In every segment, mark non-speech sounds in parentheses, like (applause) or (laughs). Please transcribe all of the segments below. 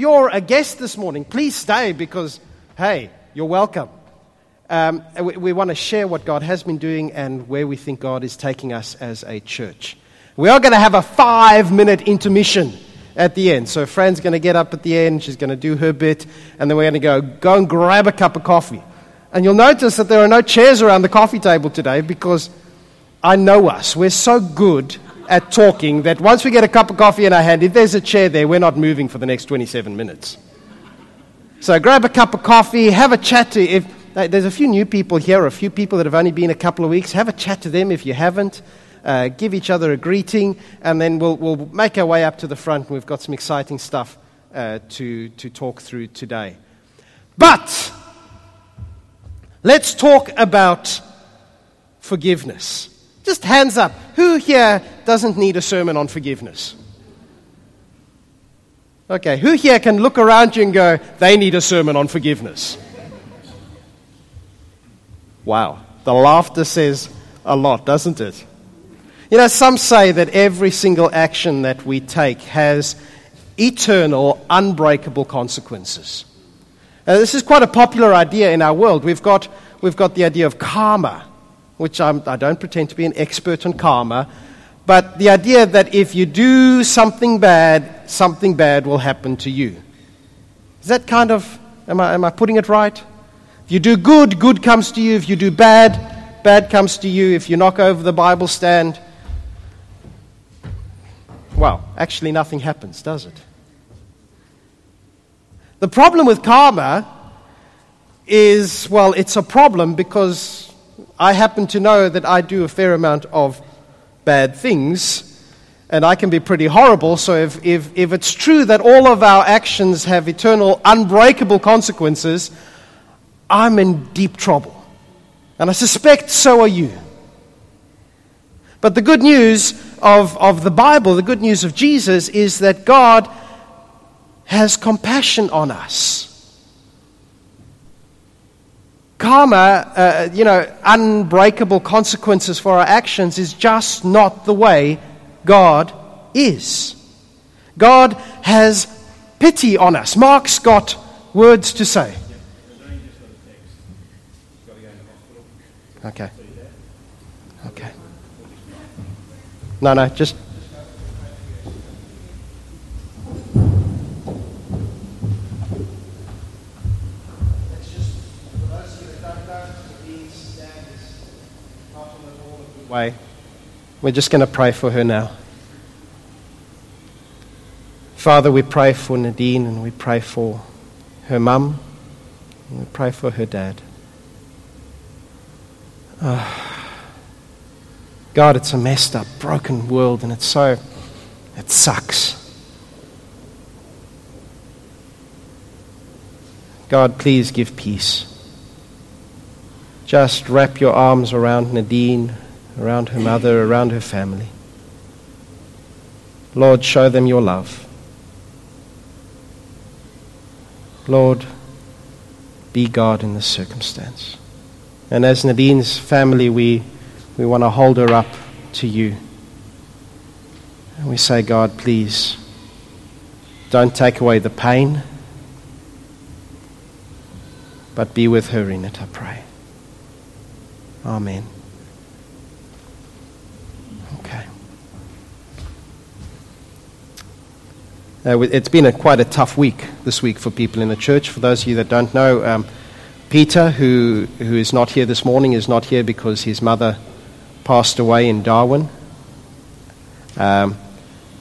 you're a guest this morning, please stay because, hey, you're welcome. Um, we, we want to share what God has been doing and where we think God is taking us as a church. We are going to have a five minute intermission at the end. So, Fran's going to get up at the end, she's going to do her bit, and then we're going to go, go and grab a cup of coffee. And you'll notice that there are no chairs around the coffee table today because I know us. We're so good at talking that once we get a cup of coffee in our hand, if there's a chair there, we're not moving for the next 27 minutes. So grab a cup of coffee, have a chat to if there's a few new people here, a few people that have only been a couple of weeks. Have a chat to them if you haven't. Uh, give each other a greeting, and then we'll, we'll make our way up to the front. We've got some exciting stuff uh, to, to talk through today. But let's talk about forgiveness. Just hands up. Who here doesn't need a sermon on forgiveness? Okay, who here can look around you and go, they need a sermon on forgiveness? Wow, the laughter says a lot, doesn't it? You know, some say that every single action that we take has eternal, unbreakable consequences. Uh, this is quite a popular idea in our world. We've got, we've got the idea of karma which I'm, I do not pretend to be an expert on karma, but the idea that if you do something bad, something bad will happen to you. Is that kind of, am I, am I putting it right? If you do good, good comes to you. If you do bad, bad comes to you. If you knock over the Bible stand, well, actually nothing happens, does it? The problem with karma is, well, it's a problem because I happen to know that I do a fair amount of bad things, and I can be pretty horrible. So if, if, if it's true that all of our actions have eternal, unbreakable consequences, I'm in deep trouble. And I suspect so are you. But the good news of, of the Bible, the good news of Jesus, is that God has compassion on us. Karma, uh, you know, unbreakable consequences for our actions is just not the way God is. God has pity on us. Mark's got words to say. Okay. Okay. No, no, just way. We're just going to pray for her now. Father, we pray for Nadine and we pray for her mum and we pray for her dad. Oh, God, it's a messed up, broken world and it's so, it sucks. God, please give peace. Just wrap your arms around Nadine around her mother, around her family. Lord, show them your love. Lord, be God in this circumstance. And as Nadine's family, we, we want to hold her up to you. And we say, God, please don't take away the pain, but be with her in it, I pray. Amen. Uh, it's been a, quite a tough week this week for people in the church. For those of you that don't know, um, Peter, who, who is not here this morning, is not here because his mother passed away in Darwin. Um,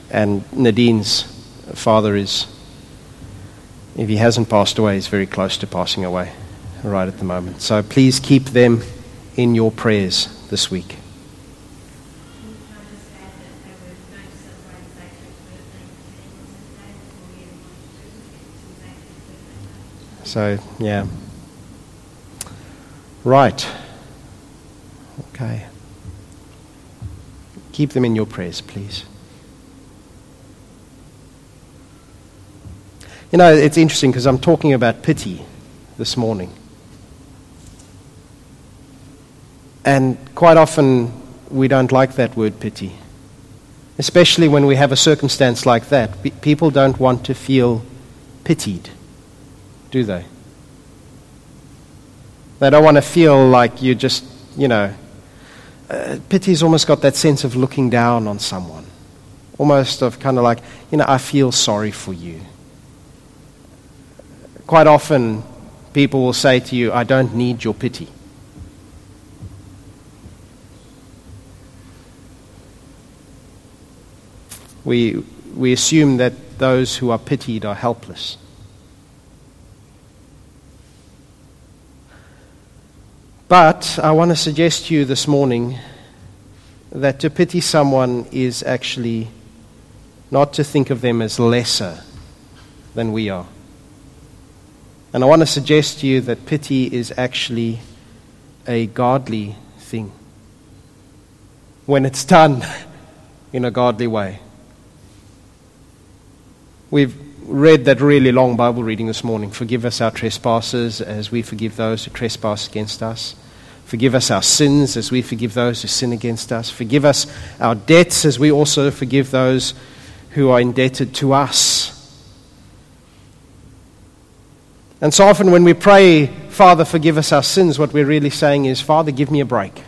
and Nadine's father is, if he hasn't passed away, he's very close to passing away right at the moment. So please keep them in your prayers this week. So, yeah. Right. Okay. Keep them in your prayers, please. You know, it's interesting because I'm talking about pity this morning. And quite often we don't like that word pity. Especially when we have a circumstance like that. people don't want to feel pitied, do they? They don't want to feel like you just, you know, uh, pity's almost got that sense of looking down on someone. Almost of kind of like, you know, I feel sorry for you. Quite often, people will say to you, I don't need your pity. We, we assume that those who are pitied are helpless. But I want to suggest to you this morning that to pity someone is actually not to think of them as lesser than we are. And I want to suggest to you that pity is actually a godly thing when it's done (laughs) in a godly way. We've read that really long Bible reading this morning. Forgive us our trespasses as we forgive those who trespass against us. Forgive us our sins as we forgive those who sin against us. Forgive us our debts as we also forgive those who are indebted to us. And so often when we pray, Father, forgive us our sins, what we're really saying is, Father, give me a break.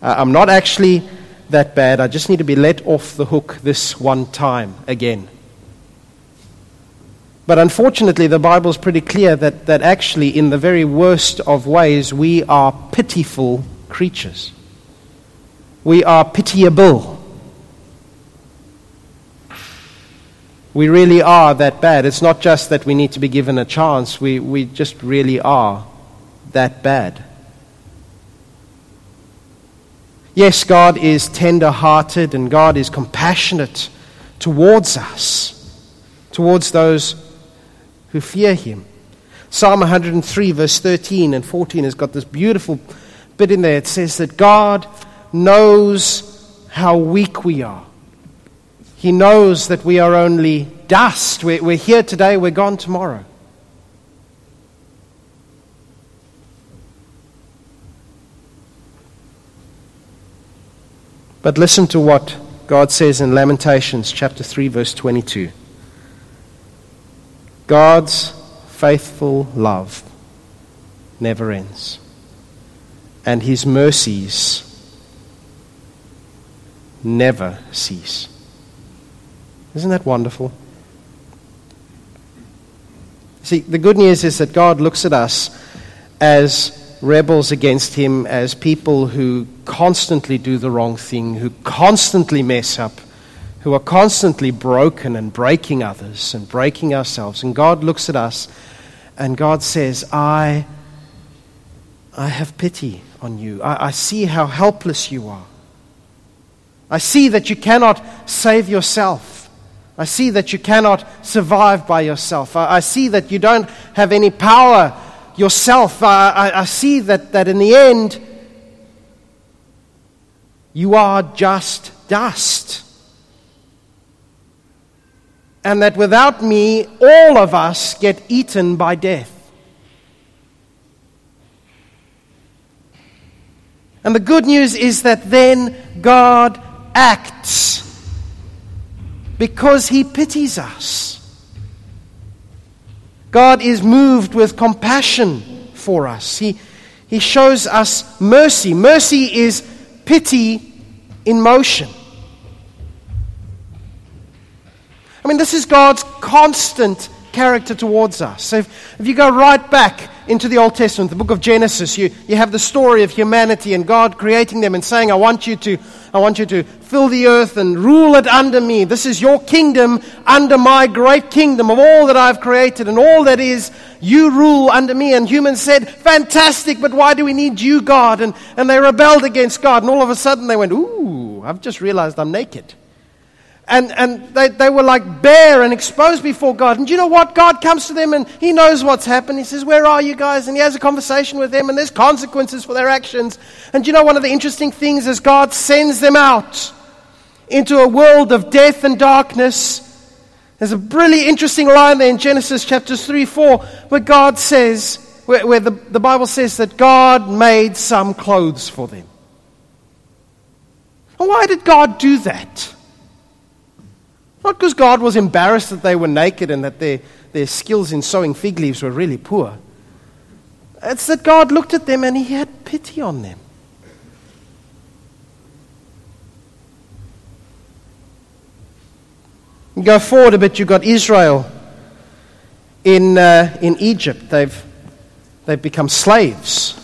Uh, I'm not actually that bad. I just need to be let off the hook this one time again. But unfortunately, the Bible is pretty clear that, that actually, in the very worst of ways, we are pitiful creatures. We are pitiable. We really are that bad. It's not just that we need to be given a chance, we, we just really are that bad. Yes, God is tender hearted and God is compassionate towards us, towards those who fear him. Psalm 103, verse 13 and 14, has got this beautiful bit in there. It says that God knows how weak we are. He knows that we are only dust. We're, we're here today, we're gone tomorrow. But listen to what God says in Lamentations chapter 3, verse 22. God's faithful love never ends, and his mercies never cease. Isn't that wonderful? See, the good news is that God looks at us as rebels against Him, as people who constantly do the wrong thing, who constantly mess up, who are constantly broken and breaking others and breaking ourselves. And God looks at us and God says, I, I have pity on you. I, I see how helpless you are. I see that you cannot save yourself. I see that you cannot survive by yourself. I, I see that you don't have any power yourself. I, I, I see that, that in the end, you are just dust and that without me, all of us get eaten by death. And the good news is that then God acts because he pities us. God is moved with compassion for us. He, he shows us mercy. Mercy is pity in motion. I mean, this is God's constant character towards us. So if, if, you go right back into the Old Testament, the book of Genesis, you, you have the story of humanity and God creating them and saying, I want you to, I want you to fill the earth and rule it under me. This is your kingdom under my great kingdom of all that I've created and all that is, you rule under me. And humans said, fantastic, but why do we need you, God? And, and they rebelled against God. And all of a sudden they went, ooh, I've just realized I'm naked and, and they, they were like bare and exposed before God. And you know what? God comes to them and He knows what's happened. He says, Where are you guys? And He has a conversation with them, and there's consequences for their actions. And you know, one of the interesting things is God sends them out into a world of death and darkness. There's a really interesting line there in Genesis chapters 3 4 where God says, where, where the, the Bible says that God made some clothes for them. And why did God do that? Not because God was embarrassed that they were naked and that their, their skills in sewing fig leaves were really poor. It's that God looked at them and He had pity on them. You go forward a bit, you've got Israel in, uh, in Egypt. They've, they've become slaves.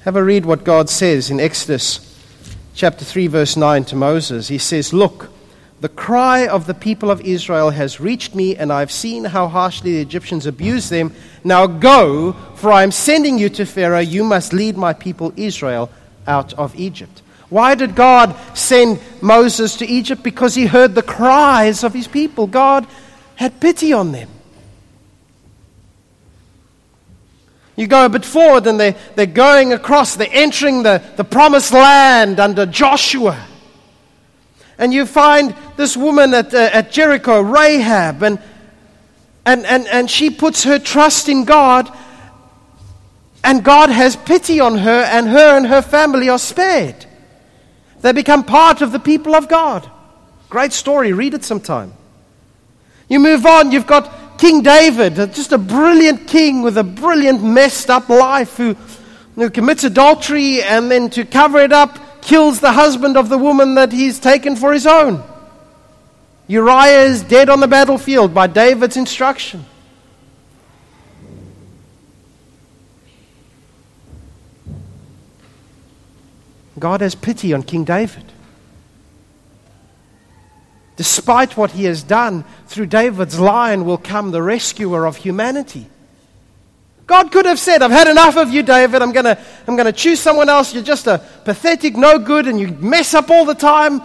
Have a read what God says in Exodus chapter 3, verse 9 to Moses. He says, Look, the cry of the people of Israel has reached me, and I've seen how harshly the Egyptians abuse them. Now go, for I am sending you to Pharaoh. You must lead my people Israel out of Egypt. Why did God send Moses to Egypt? Because he heard the cries of his people. God had pity on them. You go a bit forward and they're, they're going across, they're entering the, the promised land under Joshua. And you find this woman at, uh, at Jericho, Rahab, and, and, and, and she puts her trust in God, and God has pity on her, and her and her family are spared. They become part of the people of God. Great story, read it sometime. You move on, you've got King David, just a brilliant king with a brilliant, messed up life who, who commits adultery and then to cover it up, kills the husband of the woman that he's taken for his own. Uriah is dead on the battlefield by David's instruction. God has pity on King David. Despite what he has done, through David's line will come the rescuer of humanity. God could have said, I've had enough of you, David. I'm going to I'm going to choose someone else. You're just a pathetic, no good, and you mess up all the time.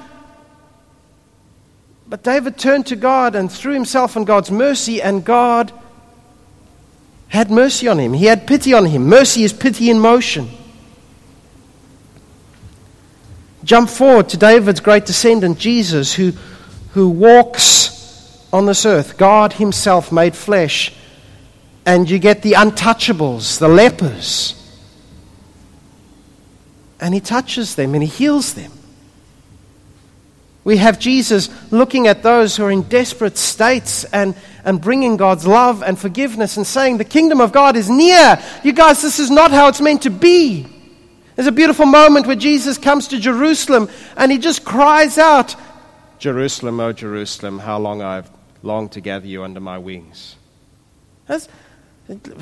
But David turned to God and threw himself on God's mercy, and God had mercy on him. He had pity on him. Mercy is pity in motion. Jump forward to David's great descendant, Jesus, who, who walks on this earth, God Himself made flesh. And you get the untouchables, the lepers. And He touches them and He heals them. We have Jesus looking at those who are in desperate states and, and bringing God's love and forgiveness and saying, The kingdom of God is near. You guys, this is not how it's meant to be. There's a beautiful moment where Jesus comes to Jerusalem and he just cries out, Jerusalem, O Jerusalem, how long I've longed to gather you under my wings. That's,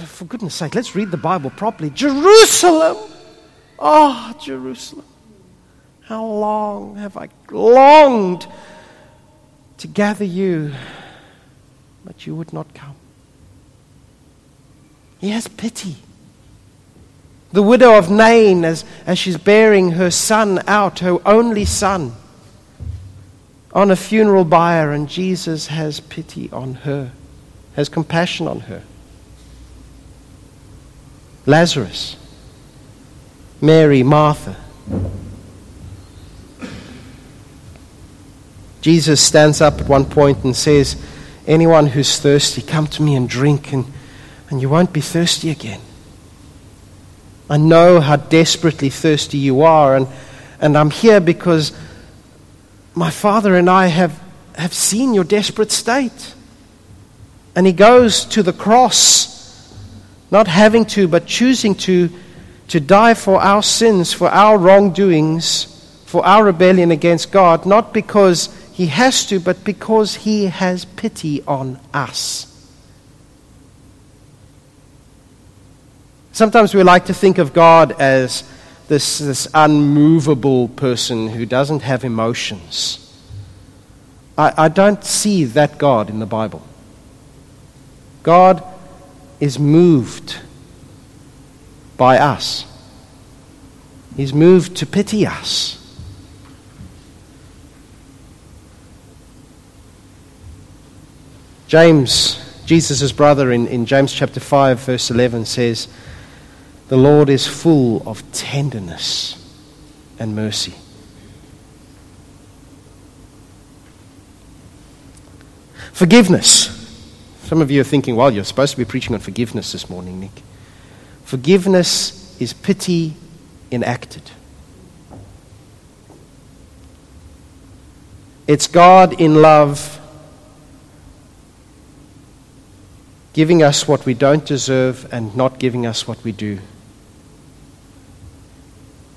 for goodness sake, let's read the Bible properly. Jerusalem! Oh, Jerusalem. How long have I longed to gather you, but you would not come? He has pity. The widow of Nain, as, as she's bearing her son out, her only son, on a funeral bier, and Jesus has pity on her, has compassion on her. Lazarus, Mary, Martha. Jesus stands up at one point and says, Anyone who's thirsty, come to me and drink, and, and you won't be thirsty again. I know how desperately thirsty you are, and, and I'm here because my father and I have, have seen your desperate state. And he goes to the cross, not having to, but choosing to, to die for our sins, for our wrongdoings, for our rebellion against God, not because he has to, but because he has pity on us. Sometimes we like to think of God as this, this unmovable person who doesn't have emotions. I, I don't see that God in the Bible. God is moved by us, He's moved to pity us. James, Jesus' brother, in, in James chapter 5, verse 11 says, the Lord is full of tenderness and mercy. Forgiveness. Some of you are thinking, well, you're supposed to be preaching on forgiveness this morning, Nick. Forgiveness is pity enacted. It's God in love giving us what we don't deserve and not giving us what we do.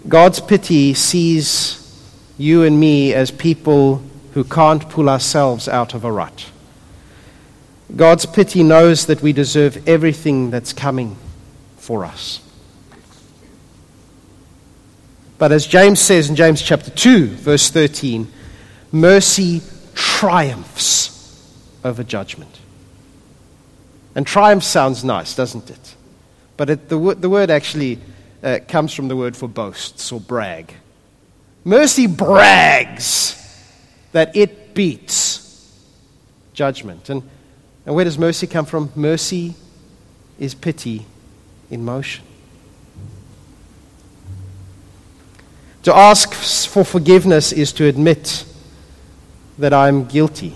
God's pity sees you and me as people who can't pull ourselves out of a rut. God's pity knows that we deserve everything that's coming for us. But as James says in James chapter 2, verse 13, mercy triumphs over judgment. And triumph sounds nice, doesn't it? But it, the, the word actually uh, comes from the word for boasts or brag. Mercy brags that it beats judgment. And, and where does mercy come from? Mercy is pity in motion. To ask for forgiveness is to admit that I'm guilty.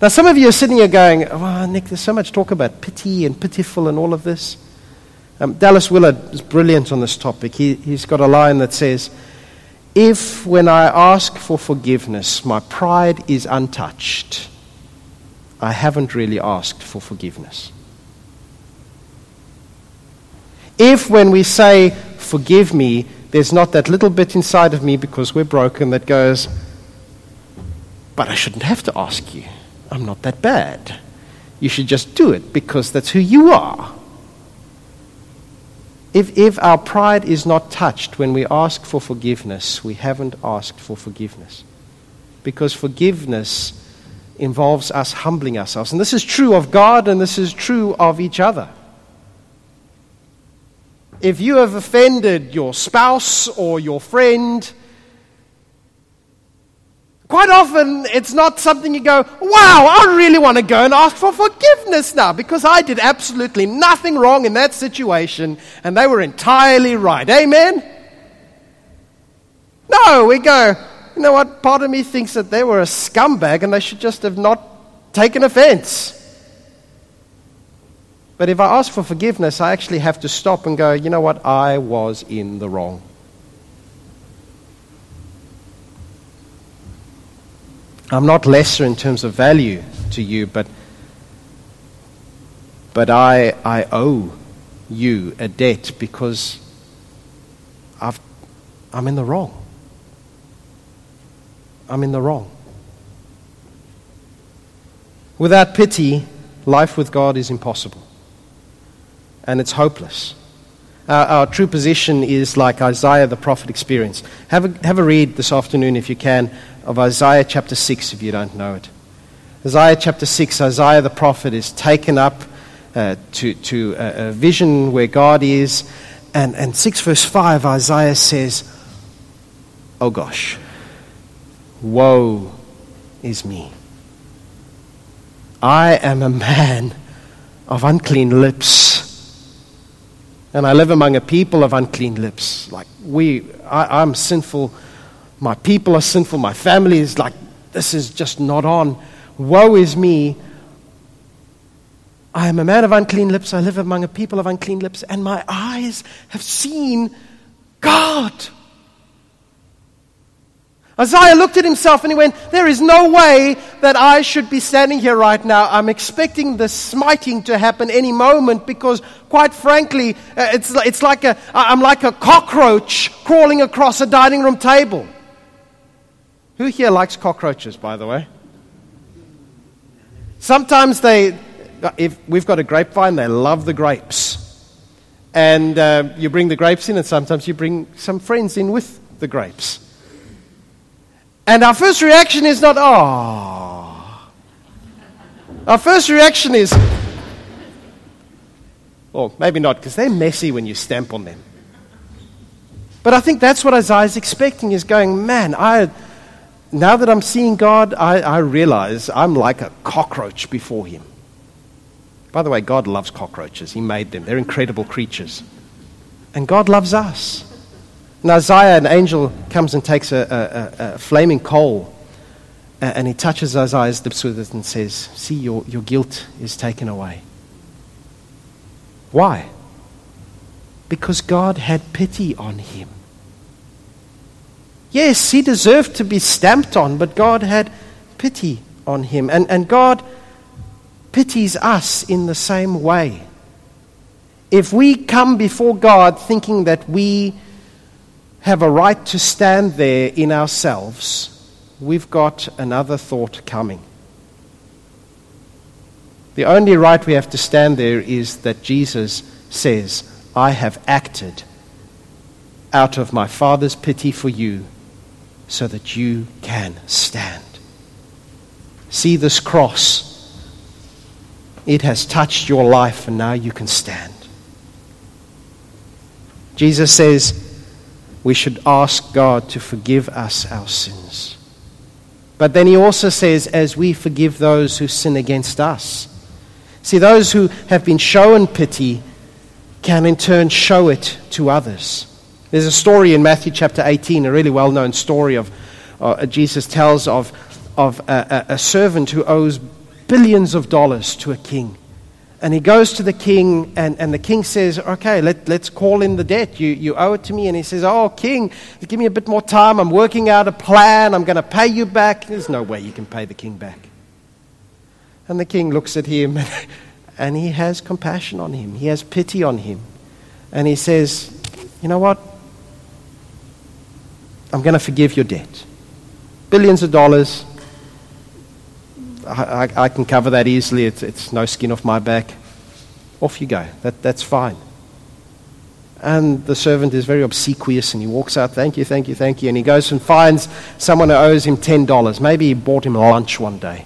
Now, some of you are sitting here going, oh, Nick, there's so much talk about pity and pitiful and all of this. Um, Dallas Willard is brilliant on this topic. He, he's got a line that says, If when I ask for forgiveness, my pride is untouched, I haven't really asked for forgiveness. If when we say, Forgive me, there's not that little bit inside of me because we're broken that goes, But I shouldn't have to ask you. I'm not that bad. You should just do it because that's who you are. If, if our pride is not touched when we ask for forgiveness, we haven't asked for forgiveness. Because forgiveness involves us humbling ourselves. And this is true of God and this is true of each other. If you have offended your spouse or your friend, Quite often, it's not something you go, wow, I really want to go and ask for forgiveness now because I did absolutely nothing wrong in that situation and they were entirely right. Amen? No, we go, you know what? Part of me thinks that they were a scumbag and they should just have not taken offense. But if I ask for forgiveness, I actually have to stop and go, you know what? I was in the wrong. I'm not lesser in terms of value to you, but, but I, I owe you a debt because I've, I'm in the wrong. I'm in the wrong. Without pity, life with God is impossible. And it's hopeless. Our, true position is like Isaiah the prophet experienced. Have a, have a read this afternoon, if you can, of Isaiah chapter 6 if you don't know it. Isaiah chapter 6, Isaiah the prophet is taken up uh, to, to a, a, vision where God is. And, and 6 verse 5, Isaiah says, Oh gosh, woe is me. I am a man of unclean lips. And I live among a people of unclean lips. Like we, I, I'm sinful my people are sinful. My family is like, this is just not on. Woe is me. I am a man of unclean lips. I live among a people of unclean lips, and my eyes have seen God. Isaiah looked at himself and he went, There is no way that I should be standing here right now. I'm expecting the smiting to happen any moment because, quite frankly, uh, it's, it's like a, I'm like a cockroach crawling across a dining room table. Who here likes cockroaches, by the way? Sometimes they, if we've got a grapevine, they love the grapes. And uh, you bring the grapes in, and sometimes you bring some friends in with the grapes. And our first reaction is not, oh. Our first reaction is, or maybe not, because they're messy when you stamp on them. But I think that's what Isaiah's expecting is going, man, I now that I'm seeing God, I, I realize I'm like a cockroach before Him. By the way, God loves cockroaches. He made them, they're incredible creatures. And God loves us. In Isaiah, an angel comes and takes a, a, a flaming coal and he touches Isaiah's lips with it and says, See, your, your guilt is taken away. Why? Because God had pity on him. Yes, he deserved to be stamped on, but God had pity on him. And, and God pities us in the same way. If we come before God thinking that we have a right to stand there in ourselves, we've got another thought coming. The only right we have to stand there is that Jesus says, I have acted out of my Father's pity for you so that you can stand. See this cross. It has touched your life, and now you can stand. Jesus says we should ask God to forgive us our sins. But then he also says, as we forgive those who sin against us. See, those who have been shown pity can in turn show it to others. There's a story in Matthew chapter 18, a really well known story of uh, Jesus tells of, of a, a, a servant who owes billions of dollars to a king. And he goes to the king, and, and the king says, Okay, let, let's call in the debt. You, you owe it to me. And he says, Oh, king, give me a bit more time. I'm working out a plan. I'm going to pay you back. There's no way you can pay the king back. And the king looks at him, (laughs) and he has compassion on him, he has pity on him. And he says, You know what? I'm going to forgive your debt. Billions of dollars. I, I, can cover that easily. It's, it's no skin off my back. Off you go. That, that's fine. And the servant is very obsequious and he walks out, thank you, thank you, thank you. And he goes and finds someone who owes him $10. Maybe he bought him lunch one day.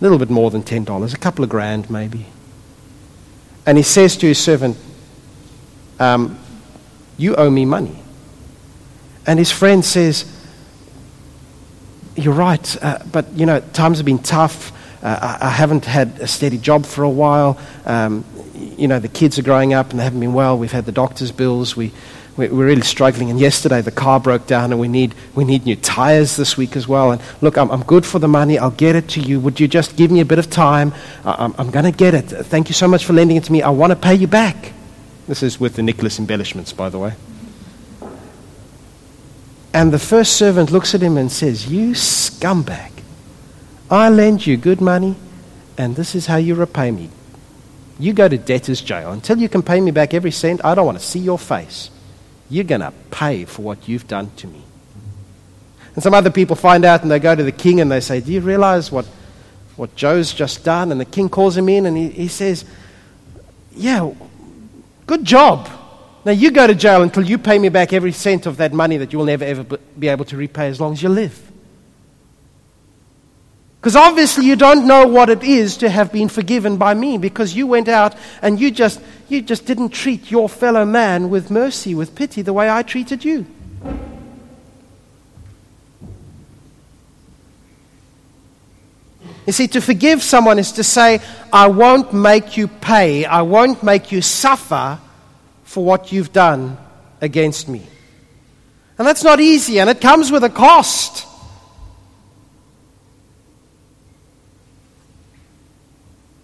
A little bit more than $10, a couple of grand maybe. And he says to his servant, um, You owe me money. And his friend says, you're right, uh, but you know, times have been tough. Uh, I, I, haven't had a steady job for a while. Um, you know, the kids are growing up and they haven't been well. We've had the doctor's bills. We, we, we're really struggling. And yesterday the car broke down and we need, we need new tires this week as well. And look, I'm, I'm good for the money. I'll get it to you. Would you just give me a bit of time? I, I'm, I'm going to get it. Thank you so much for lending it to me. I want to pay you back. This is with the Nicholas embellishments, by the way. And the first servant looks at him and says, You scumbag, I lend you good money, and this is how you repay me. You go to debtor's jail. Until you can pay me back every cent, I don't want to see your face. You're going to pay for what you've done to me. And some other people find out and they go to the king and they say, Do you realize what, what Joe's just done? And the king calls him in and he, he says, Yeah, good job. Now, you go to jail until you pay me back every cent of that money that you will never ever be able to repay as long as you live. Because obviously you don't know what it is to have been forgiven by me because you went out and you just, you just didn't treat your fellow man with mercy, with pity, the way I treated you. You see, to forgive someone is to say, I won't make you pay, I won't make you suffer for what you've done against me. And that's not easy, and it comes with a cost.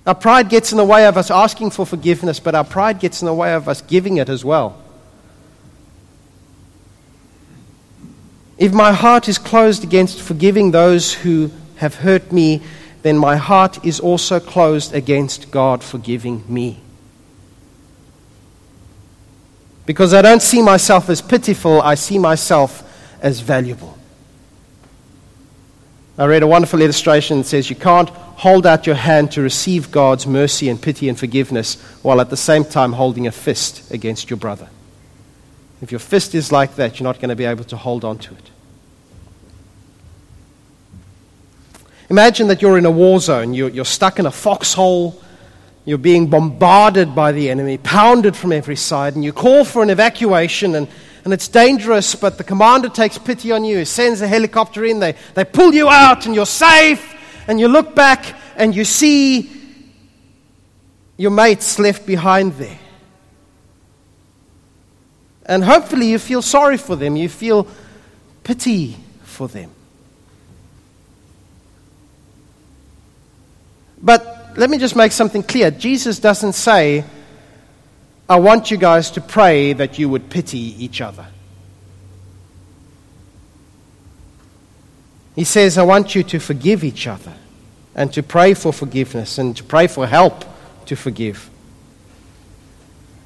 Our pride gets in the way of us asking for forgiveness, but our pride gets in the way of us giving it as well. If my heart is closed against forgiving those who have hurt me, then my heart is also closed against God forgiving me because I don't see myself as pitiful, I see myself as valuable. I read a wonderful illustration that says you can't hold out your hand to receive God's mercy and pity and forgiveness while at the same time holding a fist against your brother. If your fist is like that, you're not going to be able to hold on to it. Imagine that you're in a war zone, you're, stuck in a foxhole you're being bombarded by the enemy, pounded from every side, and you call for an evacuation, and, and it's dangerous, but the commander takes pity on you. He sends a helicopter in, they, they pull you out, and you're safe, and you look back and you see your mates left behind there. And hopefully you feel sorry for them, you feel pity for them. But let me just make something clear. Jesus doesn't say, I want you guys to pray that you would pity each other. He says, I want you to forgive each other. and to pray for forgiveness and to pray for help to forgive.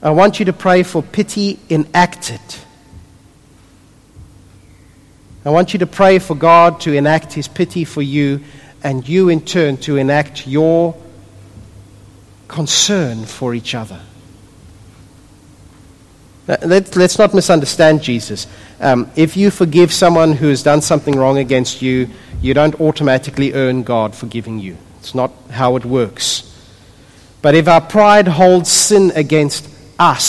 I want you to pray for pity enacted. I want you to pray for God to enact His pity for you, and you in turn to enact your concern for each other. Let, us not misunderstand Jesus. Um, if you forgive someone who has done something wrong against you, you don't automatically earn God forgiving you. It's not how it works. But if our pride holds sin against us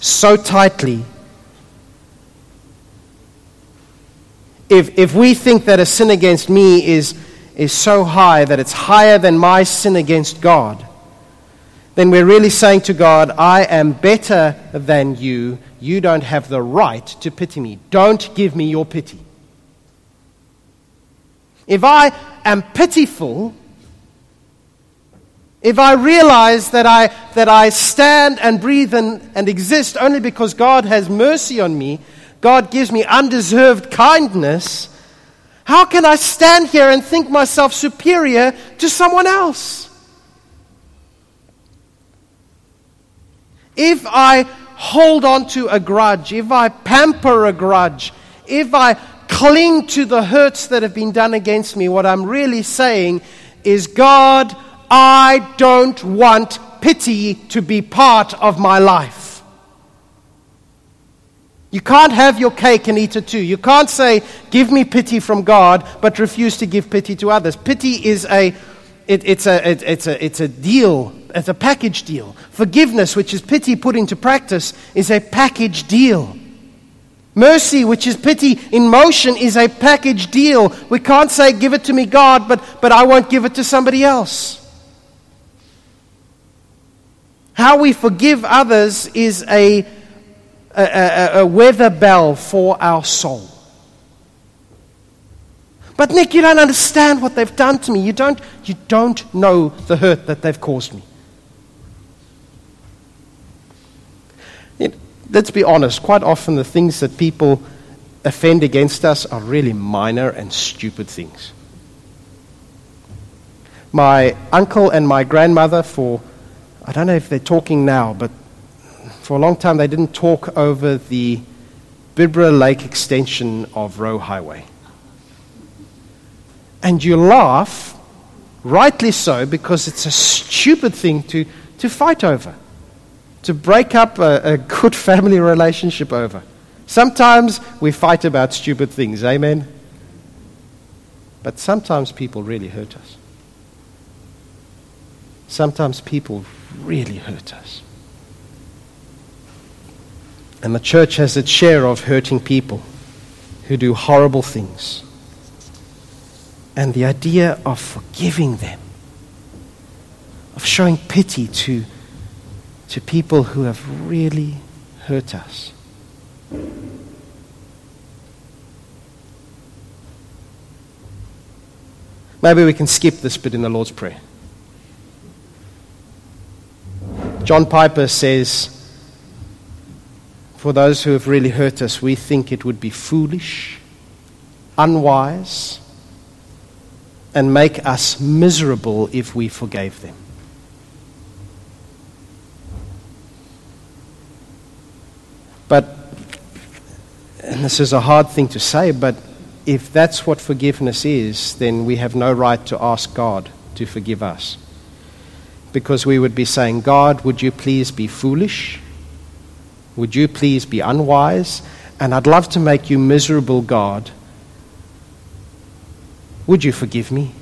so tightly, if, if we think that a sin against me is, is so high that it's higher than my sin against God, then we're really saying to God, I am better than you. You don't have the right to pity me. Don't give me your pity. If I am pitiful, if I realize that I, that I stand and breathe and, and exist only because God has mercy on me, God gives me undeserved kindness, how can I stand here and think myself superior to someone else? If I hold on to a grudge, if I pamper a grudge, if I cling to the hurts that have been done against me, what I'm really saying is, God, I don't want pity to be part of my life. You can't have your cake and eat it too. You can't say, Give me pity from God, but refuse to give pity to others. Pity is a, it, it's, a, it, it's, a, it's a deal it's a package deal. Forgiveness, which is pity put into practice, is a package deal. Mercy, which is pity in motion, is a package deal. We can't say, Give it to me, God, but, but I won't give it to somebody else. How we forgive others is a, a, a, a weather bell for our soul. But Nick, you don't understand what they've done to me. You don't, you don't know the hurt that they've caused me. Let's be honest, quite often the things that people offend against us are really minor and stupid things. My uncle and my grandmother, for I don't know if they're talking now, but for a long time they didn't talk over the Bibra Lake extension of Roe Highway. And you laugh, rightly so, because it's a stupid thing to, to fight over to break up a, a good (laughs) family relationship over. Sometimes we fight about stupid things, amen? But sometimes people really hurt us. Sometimes people really hurt us. And the church has its share of hurting people who do horrible things. And the idea of forgiving them, of showing pity to to people who have really hurt us. Maybe we can skip this bit in the Lord's Prayer. John Piper says, For those who have really hurt us, we think it would be foolish, unwise, and make us miserable if we forgave them. But, and this is a hard thing to say, but if that's what forgiveness is, then we have no right to ask God to forgive us. Because we would be saying, God, would you please be foolish? Would you please be unwise? And I'd love to make you miserable, God. Would you forgive me?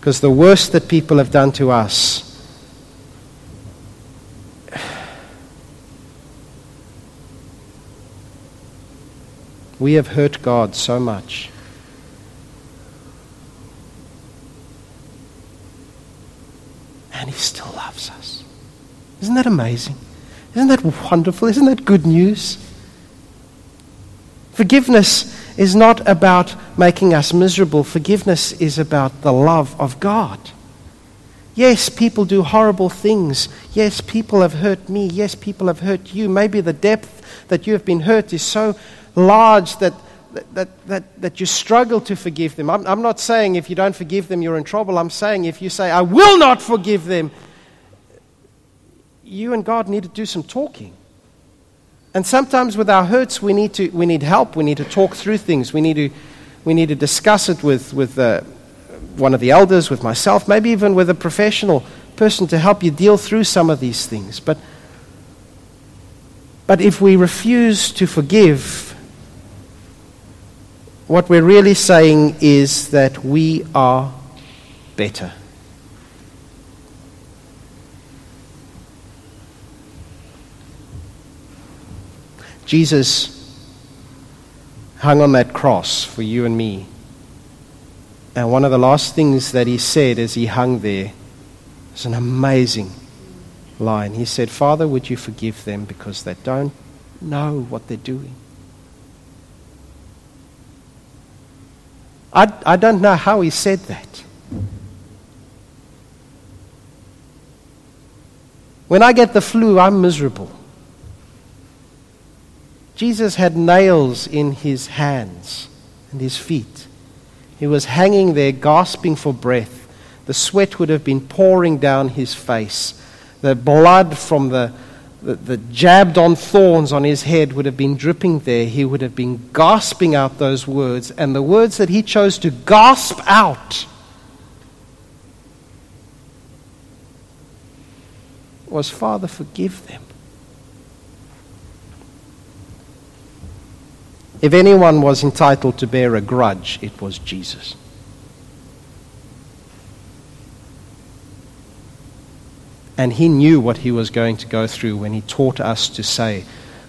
Because the worst that people have done to us We have hurt God so much. And He still loves us. Isn't that amazing? Isn't that wonderful? Isn't that good news? Forgiveness is not about making us miserable. Forgiveness is about the love of God. Yes, people do horrible things. Yes, people have hurt me. Yes, people have hurt you. Maybe the depth that you have been hurt is so large that that, that, that, you struggle to forgive them. I'm, I'm not saying if you don't forgive them, you're in trouble. I'm saying if you say, I will not forgive them, you and God need to do some talking. And sometimes with our hurts, we need, to, we need help. We need to talk through things. We need to, we need to discuss it with, with uh, one of the elders, with myself, maybe even with a professional person to help you deal through some of these things. But, but if we refuse to forgive, what we're really saying is that we are better. Jesus hung on that cross for you and me. And one of the last things that he said as he hung there was an amazing line. He said, Father, would you forgive them because they don't know what they're doing? I, I don't know how he said that. When I get the flu, I'm miserable. Jesus had nails in his hands and his feet. He was hanging there, gasping for breath. The sweat would have been pouring down his face. The blood from the, the, the jabbed on thorns on his head would have been dripping there. He would have been gasping out those words. And the words that he chose to gasp out was, Father, forgive them. If anyone was entitled to bear a grudge, it was Jesus. And he knew what he was going to go through when he taught us to say,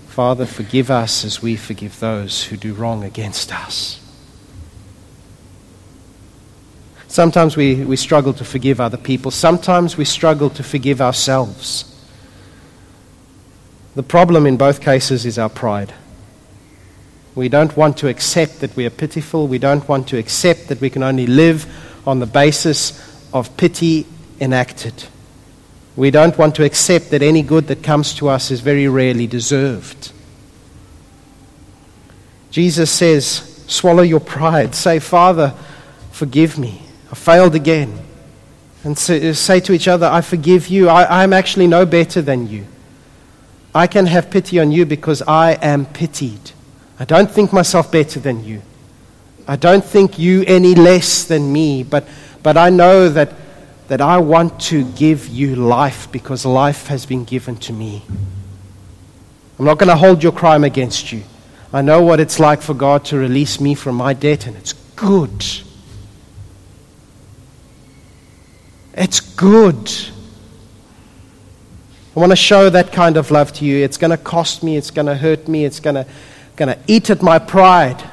Father, forgive us as we forgive those who do wrong against us. Sometimes we, we struggle to forgive other people. Sometimes we struggle to forgive ourselves. The problem in both cases is our pride. We don't want to accept that we are pitiful. We don't want to accept that we can only live on the basis of pity enacted. We don't want to accept that any good that comes to us is very rarely deserved. Jesus says, Swallow your pride. Say, Father, forgive me. I failed again. And say to each other, I forgive you. I, am actually no better than you. I can have pity on you because I am pitied. I don't think myself better than you. I don't think you any less than me, but, but I know that, that I want to give you life because life has been given to me. I'm not going to hold your crime against you. I know what it's like for God to release me from my debt, and it's good. It's good. I want to show that kind of love to you. It's going to cost me, it's going to hurt me, it's going to going to eat at my pride.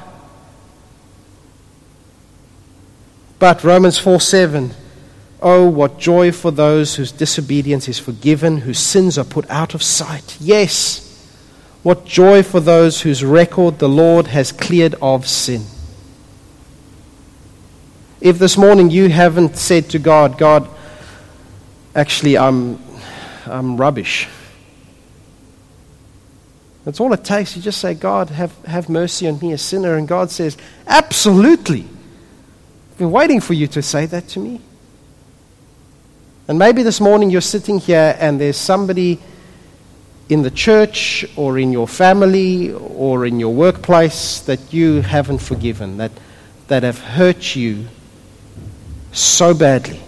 But Romans 4 7, oh, what joy for those whose disobedience is forgiven, whose sins are put out of sight. Yes, what joy for those whose record the Lord has cleared of sin. If this morning you haven't said to God, God, actually, I'm, I'm rubbish. That's all it takes. You just say, God, have, have mercy on me, a sinner. And God says, Absolutely. I've been waiting for you to say that to me. And maybe this morning you're sitting here and there's somebody in the church or in your family or in your workplace that you haven't forgiven, that, that have hurt you so badly.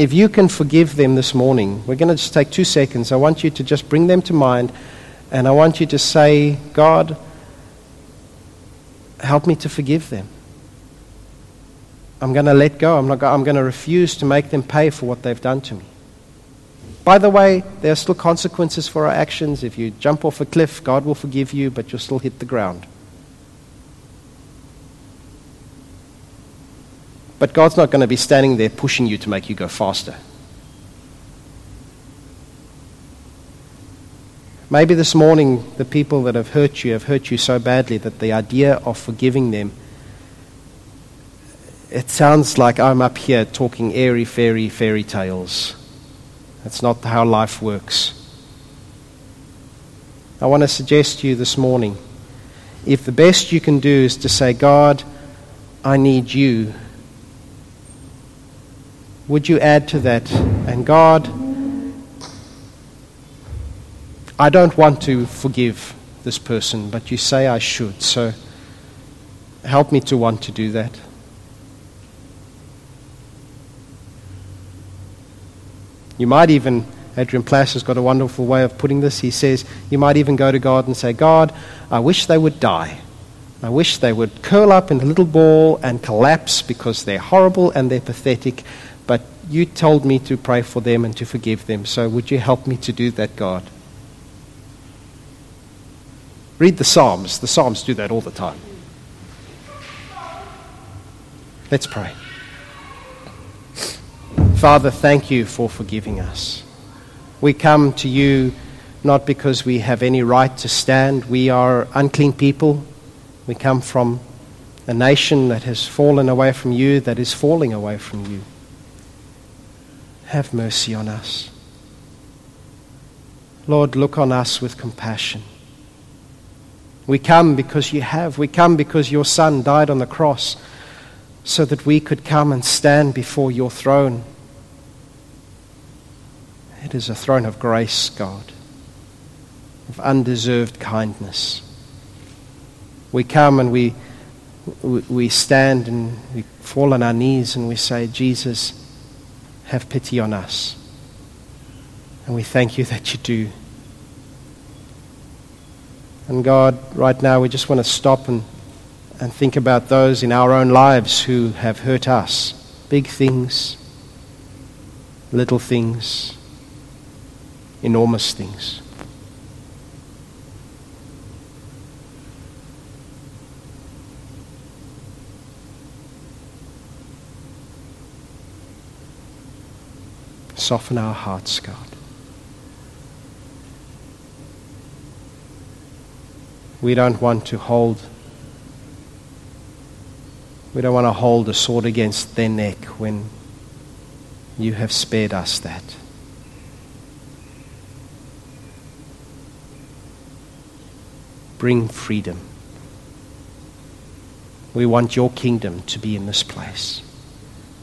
if you can forgive them this morning, we're going to just take two seconds. I want you to just bring them to mind, and I want you to say, God, help me to forgive them. I'm going to let go. I'm, not, I'm going to refuse to make them pay for what they've done to me. By the way, there are still consequences for our actions. If you jump off a cliff, God will forgive you, but you'll still hit the ground. But God's not going to be standing there pushing you to make you go faster. Maybe this morning, the people that have hurt you have hurt you so badly that the idea of forgiving them, it sounds like I'm up here talking airy, fairy, fairy tales. That's not how life works. I want to suggest to you this morning if the best you can do is to say, God, I need you, would you add to that? And God, I don't want to forgive this person, but you say I should. So help me to want to do that. You might even, Adrian Plass has got a wonderful way of putting this. He says, you might even go to God and say, God, I wish they would die. I wish they would curl up in a little ball and collapse because they're horrible and they're pathetic. But you told me to pray for them and to forgive them. So would you help me to do that, God? Read the Psalms. The Psalms do that all the time. Let's pray. Father, thank you for forgiving us. We come to you not because we have any right to stand. We are unclean people. We come from a nation that has fallen away from you, that is falling away from you. Have mercy on us. Lord, look on us with compassion. We come because you have. We come because your Son died on the cross so that we could come and stand before your throne. It is a throne of grace, God, of undeserved kindness. We come and we, we stand and we fall on our knees and we say, Jesus, have pity on us. And we thank you that you do. And God, right now, we just want to stop and, and think about those in our own lives who have hurt us. Big things, little things, enormous things. Soften our hearts, God. We don't want to hold we don't want to hold a sword against their neck when you have spared us that. Bring freedom. We want your kingdom to be in this place.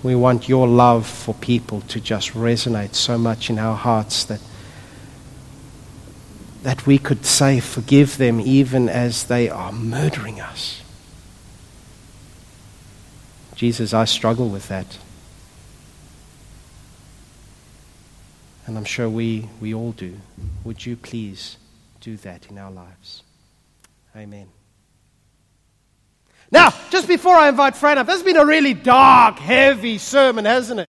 We want your love for people to just resonate so much in our hearts that that we could say, Forgive them even as they are murdering us. Jesus, I struggle with that. And I'm sure we, we all do. Would you please do that in our lives? Amen. Now, just before I invite Fran up, this has been a really dark, heavy sermon, hasn't it?